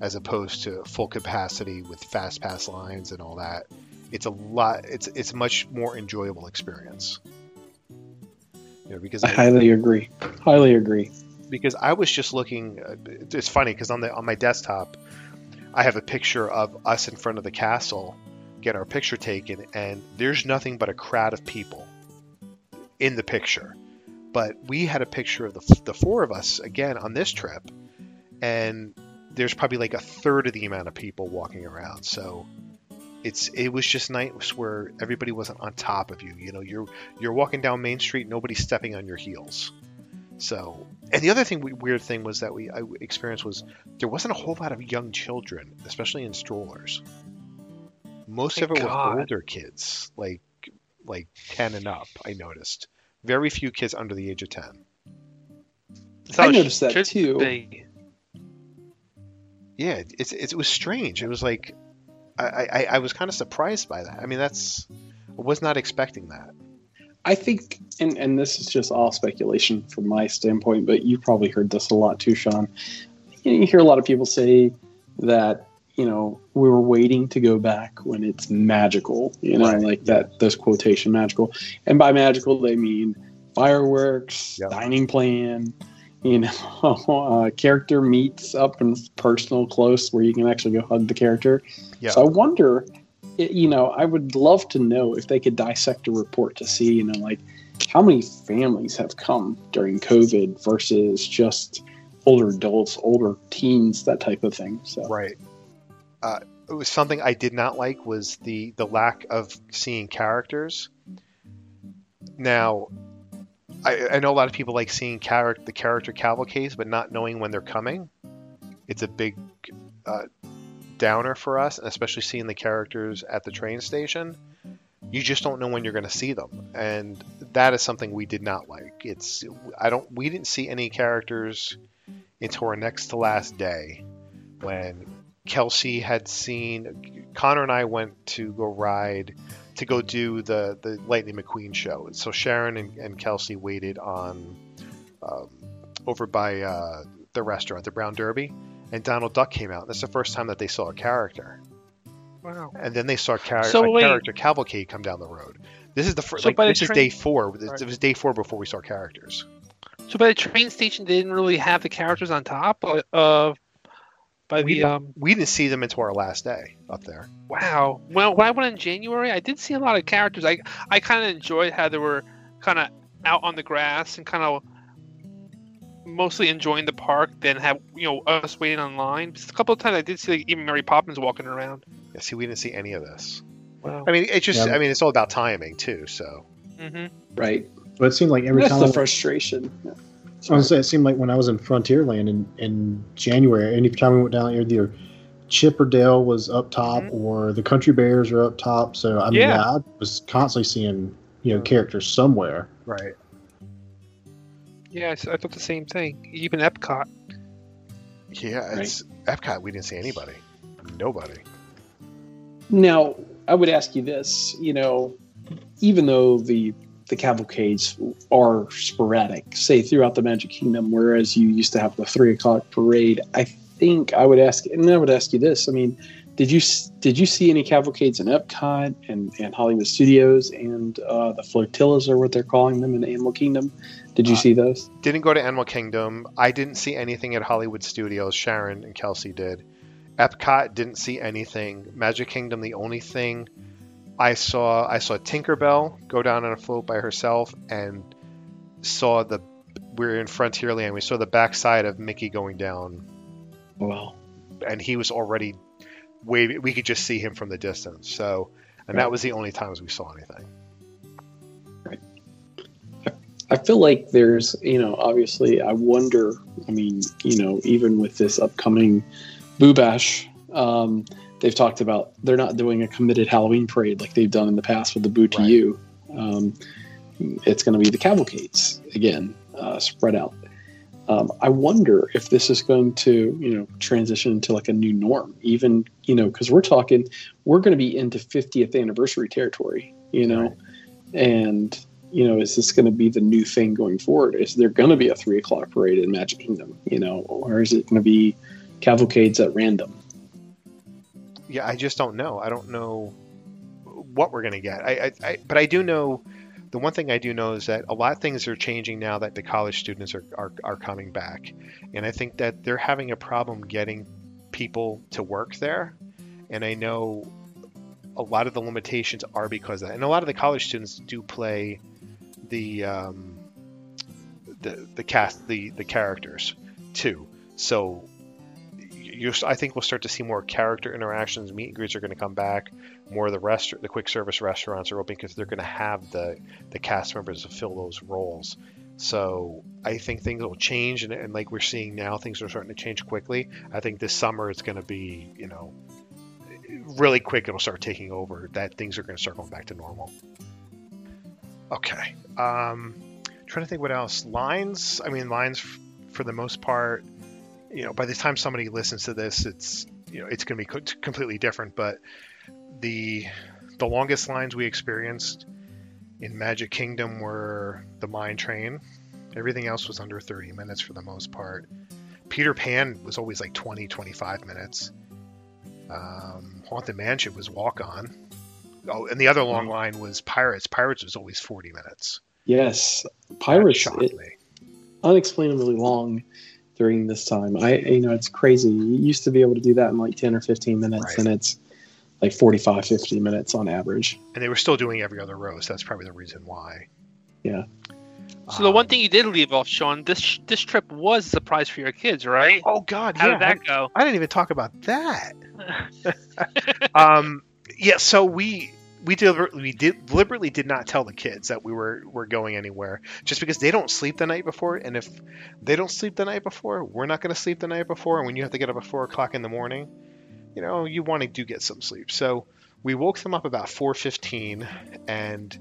as opposed to full capacity with fast pass lines and all that. It's a lot it's it's a much more enjoyable experience. You know, because I highly agree. Highly agree. because I was just looking. uh, It's funny because on the on my desktop, I have a picture of us in front of the castle, get our picture taken, and there's nothing but a crowd of people in the picture. But we had a picture of the the four of us again on this trip, and there's probably like a third of the amount of people walking around. So. It's it was just nice where everybody wasn't on top of you. You know, you're you're walking down Main Street, nobody's stepping on your heels. So, and the other thing, weird thing was that we I experienced was there wasn't a whole lot of young children, especially in strollers. Most Thank of it God. were older kids, like like ten and up. I noticed very few kids under the age of ten. So I noticed that should too. be. Yeah, it's, it's it was strange. It was like I I, I was kind of surprised by that. I mean, that's I was not expecting that. I think, and, and this is just all speculation from my standpoint, but you've probably heard this a lot too, Sean. You, you hear a lot of people say that, you know, we were waiting to go back when it's magical, you know, Right. like that, those quotation magical. And by magical, they mean fireworks, Yep. dining plan, you know, uh, character meets up and personal close where you can actually go hug the character. Yeah. So I wonder, you know, I would love to know if they could dissect a report to see, you know, like how many families have come during COVID versus just older adults, older teens, that type of thing. So Right. Uh, it was something I did not like was the the lack of seeing characters. Now, I, I know a lot of people like seeing the character cavalcades, but not knowing when they're coming. It's a big uh, downer for us, especially seeing the characters at the train station. You just don't know when you're going to see them, and that is something we did not like. It's I don't we didn't see any characters until our next to last day when Kelsey had seen Connor and I went to go ride to go do the the Lightning McQueen show. So Sharon and, and Kelsey waited on um, over by uh, the restaurant, the Brown Derby, and Donald Duck came out. That's the first time that they saw a character, Wow. and then they saw char- So a wait. character cavalcade come down the road. This is the first. So like, by the this is day four. This- Right. It was day four before we saw characters. So by the train station, they didn't really have the characters on top of. By We the um. We didn't see them until our last day up there. Wow. Well, when I went in January, I did see a lot of characters. I I kind of enjoyed how they were kind of out on the grass and kind of mostly enjoying the park. Then have you know us waiting online. Just a couple of times I did see like, even Mary Poppins walking around. Yeah, see, we didn't see any of this. Wow. I mean, it's just. Yeah. I mean, it's all about timing too. So hmm right, But it seemed like every that's time the frustration. I was say it seemed like when I was in Frontierland in, in January, any time we went down there, either Chip 'n' Dale was up top Mhm. or the Country Bears are up top. So I mean, Yeah. yeah, I was constantly seeing you know characters somewhere. right. Yeah, I thought the same thing. Even Epcot. Yeah, it's Epcot. We didn't see anybody. Nobody. Now, I would ask you this: you know, even though the the cavalcades are sporadic, say throughout the Magic Kingdom, whereas you used to have the three o'clock parade, I think I would ask, and I would ask you this: I mean, did you did you see any cavalcades in Epcot and, and Hollywood Studios and uh, the flotillas, are what they're calling them in Animal Kingdom? Did you Uh, see those? Didn't go to Animal Kingdom. I didn't see anything at Hollywood Studios. Sharon and Kelsey did. Epcot didn't see anything. Magic Kingdom, the only thing I saw, I saw Tinkerbell go down on a float by herself, and saw the. We're in Frontierland. We saw the backside of Mickey going down, Well, and he was already wave. We could just see him from the distance. So, and that was the only times we saw anything. I feel like there's, you know, obviously, I wonder. I mean, you know, even with this upcoming Boo Bash, um, they've talked about they're not doing a committed Halloween parade like they've done in the past with the Boo to Right. You. Um, it's going to be the cavalcades again, uh, spread out. Um, I wonder if this is going to, you know, transition into like a new norm. Even, you know, because we're talking, we're going to be into 50th anniversary territory, you know, and you know, is this going to be the new thing going forward? Is there going to be a three o'clock parade in Magic Kingdom, you know, or is it going to be cavalcades at random? Yeah, I just don't know. I don't know what we're gonna get. I, I, I but I do know. The one thing I do know is that a lot of things are changing now that the college students are, are, are coming back. And I think that they're having a problem getting people to work there. And I know a lot of the limitations are because of that. And a lot of the college students do play the um, the the cast the the characters too. So you I think we'll start to see more character interactions. Meet and greets are going to come back. More of the rest the quick service restaurants are open because they're going to have the the cast members to fill those roles. So I think things will change, and, and like we're seeing now, things are starting to change quickly. I think this summer it's going to be, you know, really quick. It'll start taking over. That things are going to start going back to normal. Okay. Um, trying to think what else. Lines. I mean, lines f- for the most part. You know, by the time somebody listens to this, it's you know it's going to be co- completely different. But the the longest lines we experienced in Magic Kingdom were the Mine Train. Everything else was under 30 minutes for the most part. Peter Pan was always like 20, 25 minutes. Um, Haunted Mansion was walk on. Oh, and the other long line was Pirates. Pirates was always 40 minutes. Yes, Pirates. It, unexplainably long during this time. I, you know, it's crazy. You used to be able to do that in like 10 or 15 minutes, Right. and it's like 45, 50 minutes on average. And they were still doing every other row, so that's probably the reason why. Yeah. So the one Um, thing you did leave off, Sean, this this trip was a surprise for your kids, right? Oh God, How yeah. did that go? I didn't even talk about that. um, yeah, so we we deliberately we did, deliberately did not tell the kids that we were were going anywhere, just because they don't sleep the night before, and if they don't sleep the night before, we're not going to sleep the night before. And when you have to get up at four o'clock in the morning, you know you want to do get some sleep. So we woke them up about four fifteen, and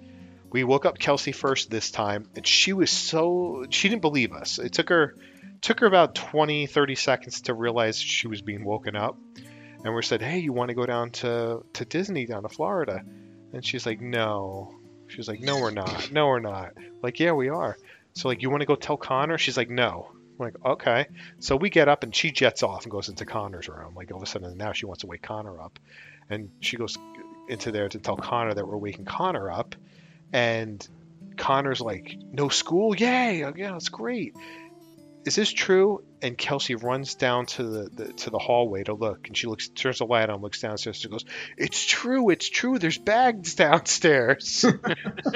we woke up Kelsey first this time, and she was so she didn't believe us. It took her took her about 20 30 seconds to realize she was being woken up and we said hey you want to go down to to disney down to florida and she's like no. She's like no we're not. No we're not. Like yeah we are. So like you want to go tell connor? She's like no. I'm like okay. So we get up and she jets off and goes into connor's room. Like all of a sudden now she wants to wake connor up. And she goes into there to tell connor that we're waking connor up. And connor's like no school? Yay! Oh, yeah it's great is this true? And Kelsey runs down to the, the to the hallway to look, and she looks turns the light on, looks downstairs, and goes, "It's true, it's true. There's bags downstairs."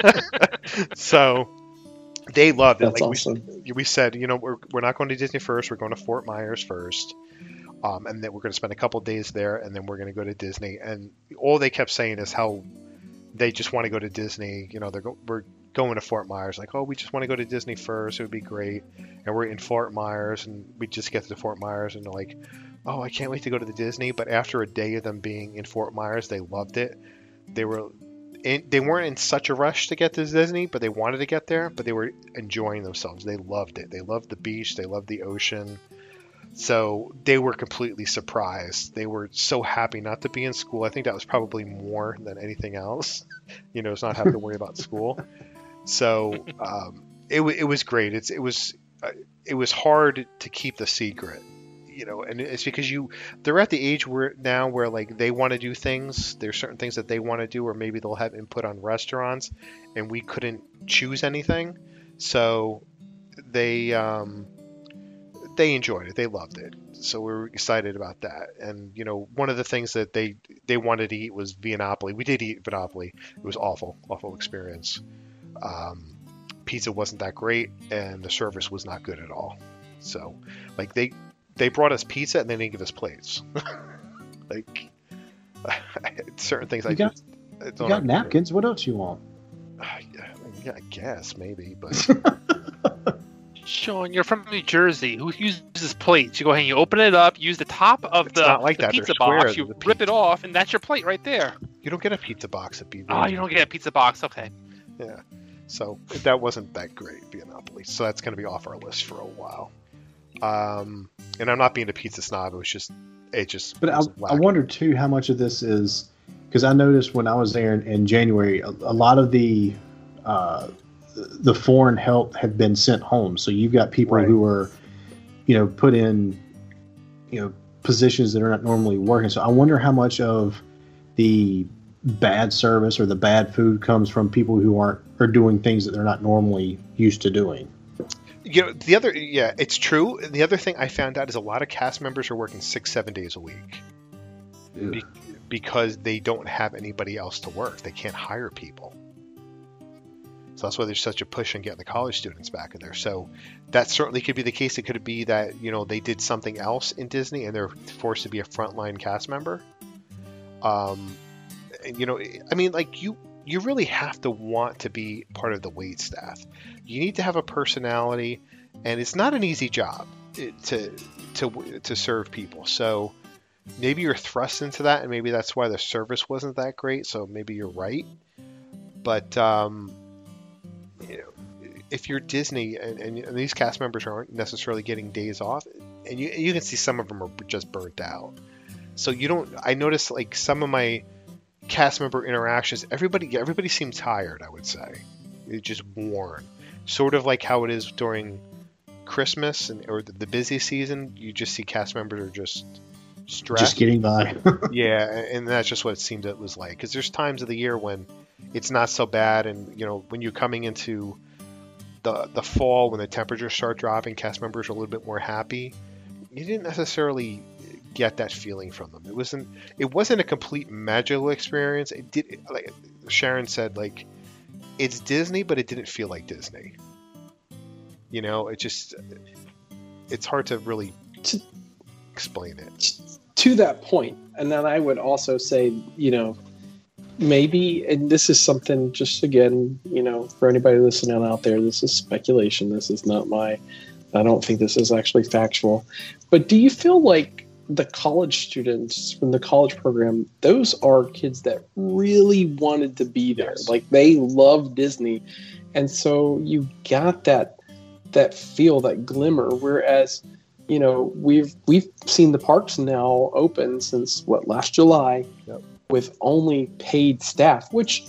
so they loved it. That's like awesome. we, we said, you know, we're we're not going to Disney first. We're going to Fort Myers first. Um, and then we're going to spend a couple days there, and then we're going to go to Disney. And all they kept saying is how they just want to go to Disney. You know, they're go- we're going to Fort Myers. Like, oh, we just want to go to Disney first. It would be great. And we're in Fort Myers, and we just get to Fort Myers, and they're like, oh, I can't wait to go to the Disney. But after a day of them being in Fort Myers, they loved it. They were. In, they weren't in such a rush to get to Disney, but they wanted to get there. But they were enjoying themselves. They loved it. They loved the beach. They loved the ocean. So they were completely surprised. They were so happy not to be in school. I think that was probably more than anything else. You know, it's not having to worry about school. So um, it, it was great. It's it was uh, it was hard to keep the secret. You know, and it's because you they're at the age where now where like they want to do things. There's certain things that they want to do, or maybe they'll have input on restaurants, and we couldn't choose anything. So they um, they enjoyed it. They loved it. So we were excited about that. And you know, one of the things that they they wanted to eat was Via Napoli. We did eat Via Napoli. It was awful, awful experience. Um, pizza wasn't that great, and the service was not good at all. So, like they they brought us pizza and they didn't give us plates. like certain things I got, just I you don't got have- napkins. What else you want? Yeah, I guess maybe, but Sean, you're from New Jersey. Who uses plates? You go ahead and you open it up, use the top of It's the, like the pizza box, you the rip it off, and that's your plate right there. you don't get a pizza box at BB. Oh, you don't get a pizza box. Okay. Yeah. So that wasn't that great, Via Napoli. So that's going to be off our list for a while. Um, and I'm not being a pizza snob. It was just, it just. But I, I wonder too how much of this is because I noticed when I was there in, in January, a, a lot of the uh, the foreign help had been sent home. So you've got people Right. who are, you know, put in, you know, positions that are not normally working. So I wonder how much of the bad service or the bad food comes from people who aren't are doing things that they're not normally used to doing. You know, the other, yeah, it's true. And the other thing I found out is a lot of cast members are working six, seven days a week Be- because they don't have anybody else to work. They can't hire people. So that's why there's such a push on getting the college students back in there. So that certainly could be the case. It could be that, you know, they did something else in Disney and they're forced to be a frontline cast member. Um, and, you know, I mean, like you, you really have to want to be part of the wait staff. You need to have a personality, and it's not an easy job eh, to to to serve people. So maybe you're thrust into that, and maybe that's why the service wasn't that great. So maybe you're right, but um, you know, if you're Disney and, and, and these cast members aren't necessarily getting days off, and you you can see some of them are just burnt out. So you don't. I notice like some of my cast member interactions. Everybody everybody seemed tired. I would say, it's just worn. Sort of like how it is during Christmas and or the, the busy season. You just see cast members are just stressed. Just getting by. Yeah, and that's just what it seemed it was like. Because there's times of the year when it's not so bad, and you know when you're coming into the the fall when the temperatures start dropping, cast members are a little bit more happy. You didn't necessarily get that feeling from them. It wasn't it wasn't a complete magical experience. It did like Sharon said like it's Disney, but it didn't feel like Disney. You know, it just it's hard to really explain it. to that point, and then I would also say, you know, maybe, and this is something just again, you know, for anybody listening out there, this is speculation. This is not my, I don't think this is actually factual. But do you feel like the college students from the college program, those are kids that really wanted to be there? Like they love Disney. And so you got that that feel, that glimmer. Whereas you know we've we've seen the parks now open since what last July with only paid staff, which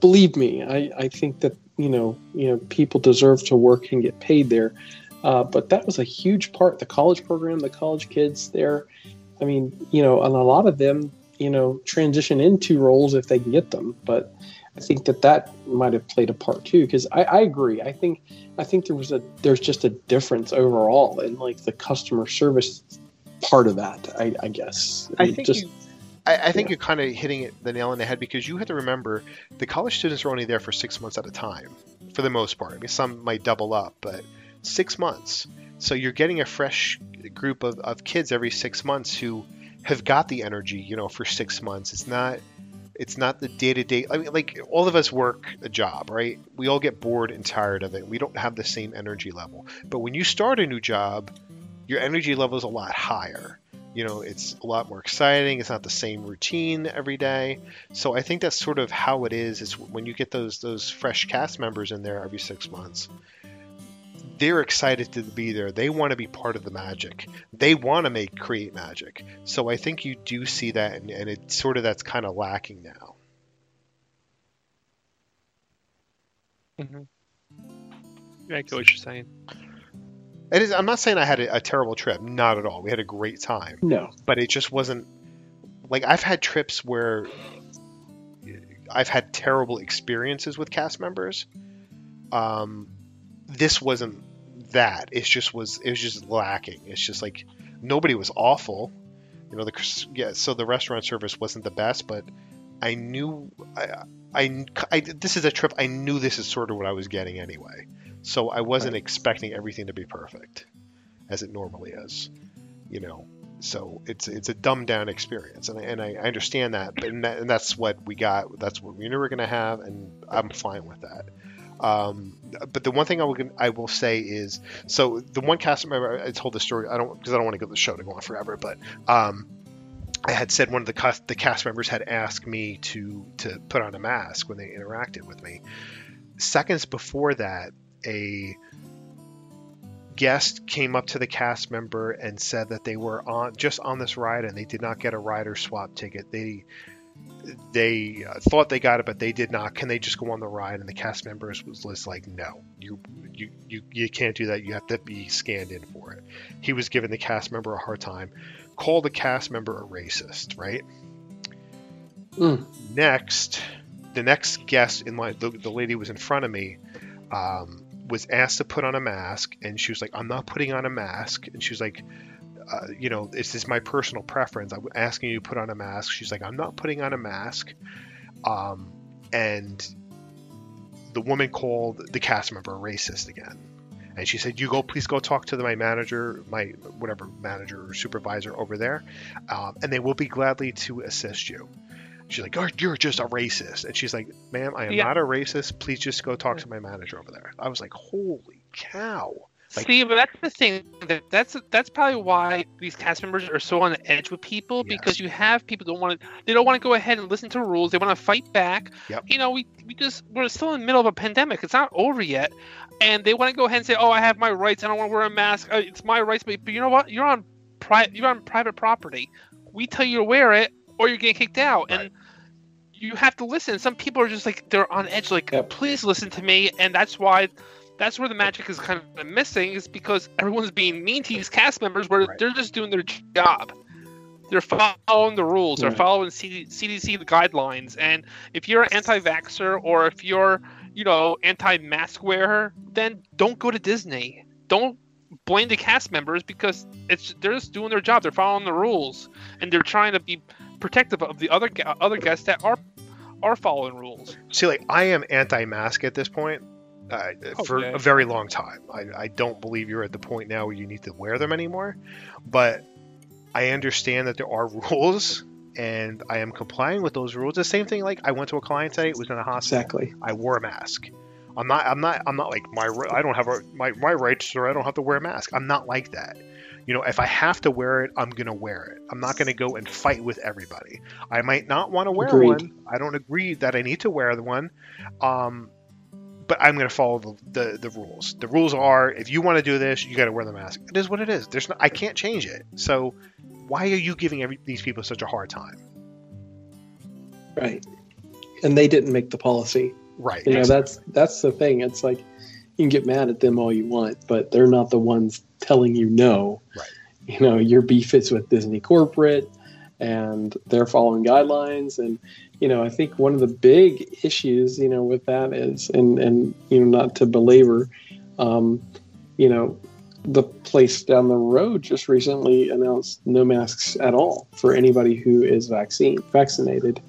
believe me, I, I think that you know you know people deserve to work and get paid there. Uh, but that was a huge part. The college program, the college kids there. I mean, you know, and a lot of them, you know, transition into roles if they can get them. But I think that that might have played a part too. Because I, I agree. I think I think there was a there's just a difference overall in like the customer service part of that. I, I guess. I mean, think just you, I, I think you're kind of hitting it the nail on the head because you have to remember the college students are only there for six months at a time, for the most part. I mean, some might double up, but six months. So you're getting a fresh group of, of kids every six months who have got the energy, you know, for six months. It's not it's not the day to day. I mean, like all of us work a job, right? We all get bored and tired of it. We don't have the same energy level. But when you start a new job, your energy level is a lot higher. You know, it's a lot more exciting. It's not the same routine every day. So I think that's sort of how it is. Is when you get those those fresh cast members in there every six months, they're excited to be there. They want to be part of the magic. They want to make create magic. So I think you do see that, and, and it sort of that's kind of lacking now. Mm-hmm. I get what you're saying. It is. I'm not saying I had a, a terrible trip. Not at all. We had a great time. No. But it just wasn't like I've had trips where I've had terrible experiences with cast members. Um, this wasn't that. It just was. It was just lacking. It's just like nobody was awful. You know, the yeah. So the restaurant service wasn't the best, but I knew I, I, I this is a trip. I knew this is sort of what I was getting anyway. So I wasn't expecting everything to be perfect, as it normally is. You know, so it's it's a dumbed down experience, and I, and I understand that, but and, that, and that's what we got. That's what we knew we were going to have, and I'm fine with that. Um, but the one thing I will I will say is so the one cast member I told the story I don't because I don't want to go the show to go on forever, but um, I had said one of the cast, the cast members had asked me to to put on a mask when they interacted with me. Seconds before that, a guest came up to the cast member and said that they were on just on this ride and they did not get a rider swap ticket. They they uh, thought they got it, but they did not. Can they just go on the ride? And the cast members was, was like, no, you, you you you can't do that. You have to be scanned in for it. He was giving the cast member a hard time. Called the cast member a racist, right? Mm. Next, the next guest in my the, the lady was in front of me. Um, was asked to put on a mask, and she was like, "I'm not putting on a mask," and she was like, uh, "You know, this is my personal preference. I'm asking you to put on a mask." She's like, "I'm not putting on a mask," um, and the woman called the cast member a racist again. And she said, "You go, please go talk to my manager, my whatever manager or supervisor over there, um, and they will be gladly to assist you." She's like, oh, "You're just a racist," and she's like, "Ma'am, I am Yeah. not a racist. Please just go talk to my manager over there." I was like, "Holy cow!" Like- See, but that's the thing. That that's that's probably why these cast members are so on the edge with people because you have people that want to they don't want to go ahead and listen to rules. They want to fight back. Yep. You know, we we just we're still in the middle of a pandemic. It's not over yet, and they want to go ahead and say, "Oh, I have my rights. I don't want to wear a mask. Uh, It's my rights." But, but you know what? You're on pri- you're on private property. We tell you to wear it, or you're getting kicked out, and you have to listen. Some people are just like they're on edge, like please listen to me, and that's why. That's where the magic is kind of missing, is because everyone's being mean to these cast members, where they're just doing their job. They're following the rules. They're following CD, CDC guidelines. And if you're an anti-vaxxer or if you're, you know, anti-mask wearer, then don't go to Disney. Don't blame the cast members because it's they're just doing their job. They're following the rules, and they're trying to be protective of the other other guests that are are following rules. See, like I am anti-mask at this point uh, for Okay. a very long time. I, I don't believe you're at the point now where you need to wear them anymore, but I understand that there are rules, and I am complying with those rules. The same thing, like I went to a client today. It was in a hospital. Exactly. I wore a mask. I'm not. I'm not. I'm not like my. I don't have a, my my rights, or I don't have to wear a mask. I'm not like that. You know, if I have to wear it, I'm gonna wear it. I'm not gonna go and fight with everybody. I might not want to wear Agreed. one. I don't agree that I need to wear the one. Um, but I'm gonna follow the, the the rules. The rules are if you want to do this, you got to wear the mask. It is what it is. There's no, I can't change it. So why are you giving every, these people such a hard time? Right. And they didn't make the policy. Right. You know, that's that's the thing. It's like you can get mad at them all you want, but they're not the ones telling you no. Right. You know, your beef is with Disney corporate and they're following guidelines and you know, I think one of the big issues, you know, with that is and and you know, not to belabor um, you know, the place down the road just recently announced no masks at all for anybody who is vaccine vaccinated.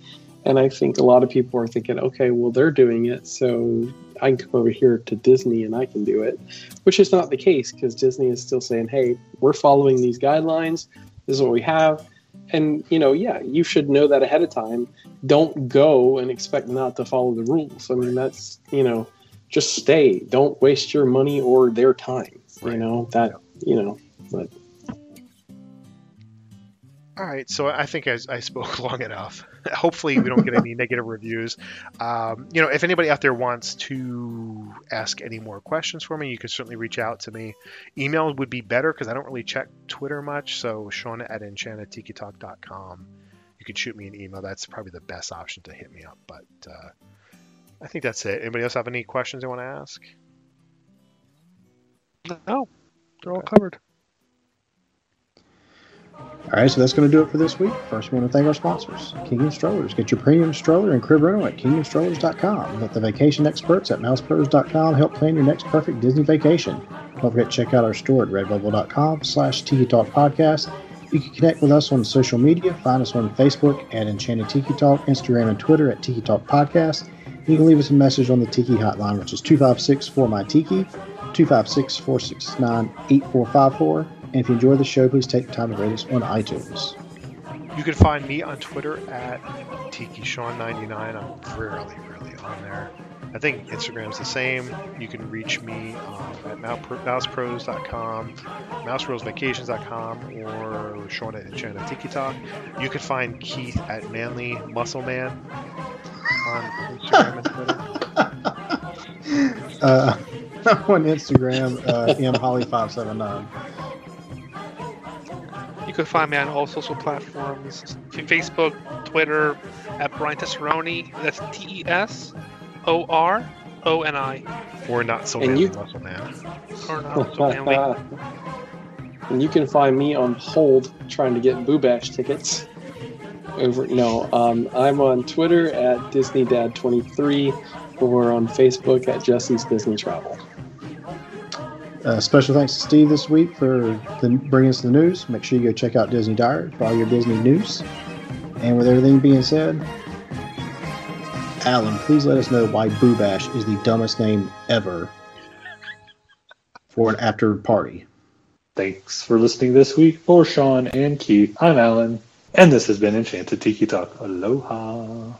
And I think a lot of people are thinking, okay, well, they're doing it, so I can come over here to Disney and I can do it, which is not the case because Disney is still saying, hey, we're following these guidelines. This is what we have. And, you know, yeah, you should know that ahead of time. Don't go and expect not to follow the rules. I mean, that's, you know, just stay. Don't waste your money or their time. You know, that, you know, but All right, so I think I, I spoke long enough. Hopefully, we don't get any negative reviews. Um, you know, if anybody out there wants to ask any more questions for me, you can certainly reach out to me. Email would be better because I don't really check Twitter much. So, Sean at enchantedtikitalk.com. You can shoot me an email. That's probably the best option to hit me up. But uh, I think that's it. Anybody else have any questions they want to ask? No, they're all covered. All right, so that's going to do it for this week. First, we want to thank our sponsors, Kingdom Strollers. Get your premium stroller and crib rental at kingdomstrollers.com. Let the vacation experts at mousepros.com help plan your next perfect Disney vacation. Don't forget to check out our store at redbubble.com slash Tiki Talk Podcast. You can connect with us on social media. Find us on Facebook at Enchanted Tiki Talk, Instagram and Twitter at Tiki Talk Podcast. You can leave us a message on the Tiki hotline, which is 256 4 my Tiki, 256 469 8454. And if you enjoy the show, please take the time to rate us on iTunes. You can find me on Twitter at TikiSean99. I'm rarely really on there. I think Instagram's the same. You can reach me um, at mousepros.com, mouserosevacations.com, or Sean at Enchanted Tiki Talk. You can find Keith at Manly Muscle Man on Instagram and Twitter. Uh, on Instagram, uh, mholly579. You can find me on all social platforms Facebook, Twitter, at Brian Tesoroni. That's T E S O R O N I. Or not so And manly you- muscle man. Or not so manly. and you can find me on hold trying to get Boo Bash tickets. Over no, um, I'm on Twitter at DisneyDad23 or on Facebook at Jesse's Disney Travel. Uh, special thanks to Steve this week for the, bringing us the news. Make sure you go check out Disney Diary for all your Disney news. And with everything being said, Alan, please let us know why Boo Bash is the dumbest name ever for an after party. Thanks for listening this week for Sean and Keith. I'm Alan, and this has been Enchanted Tiki Talk. Aloha.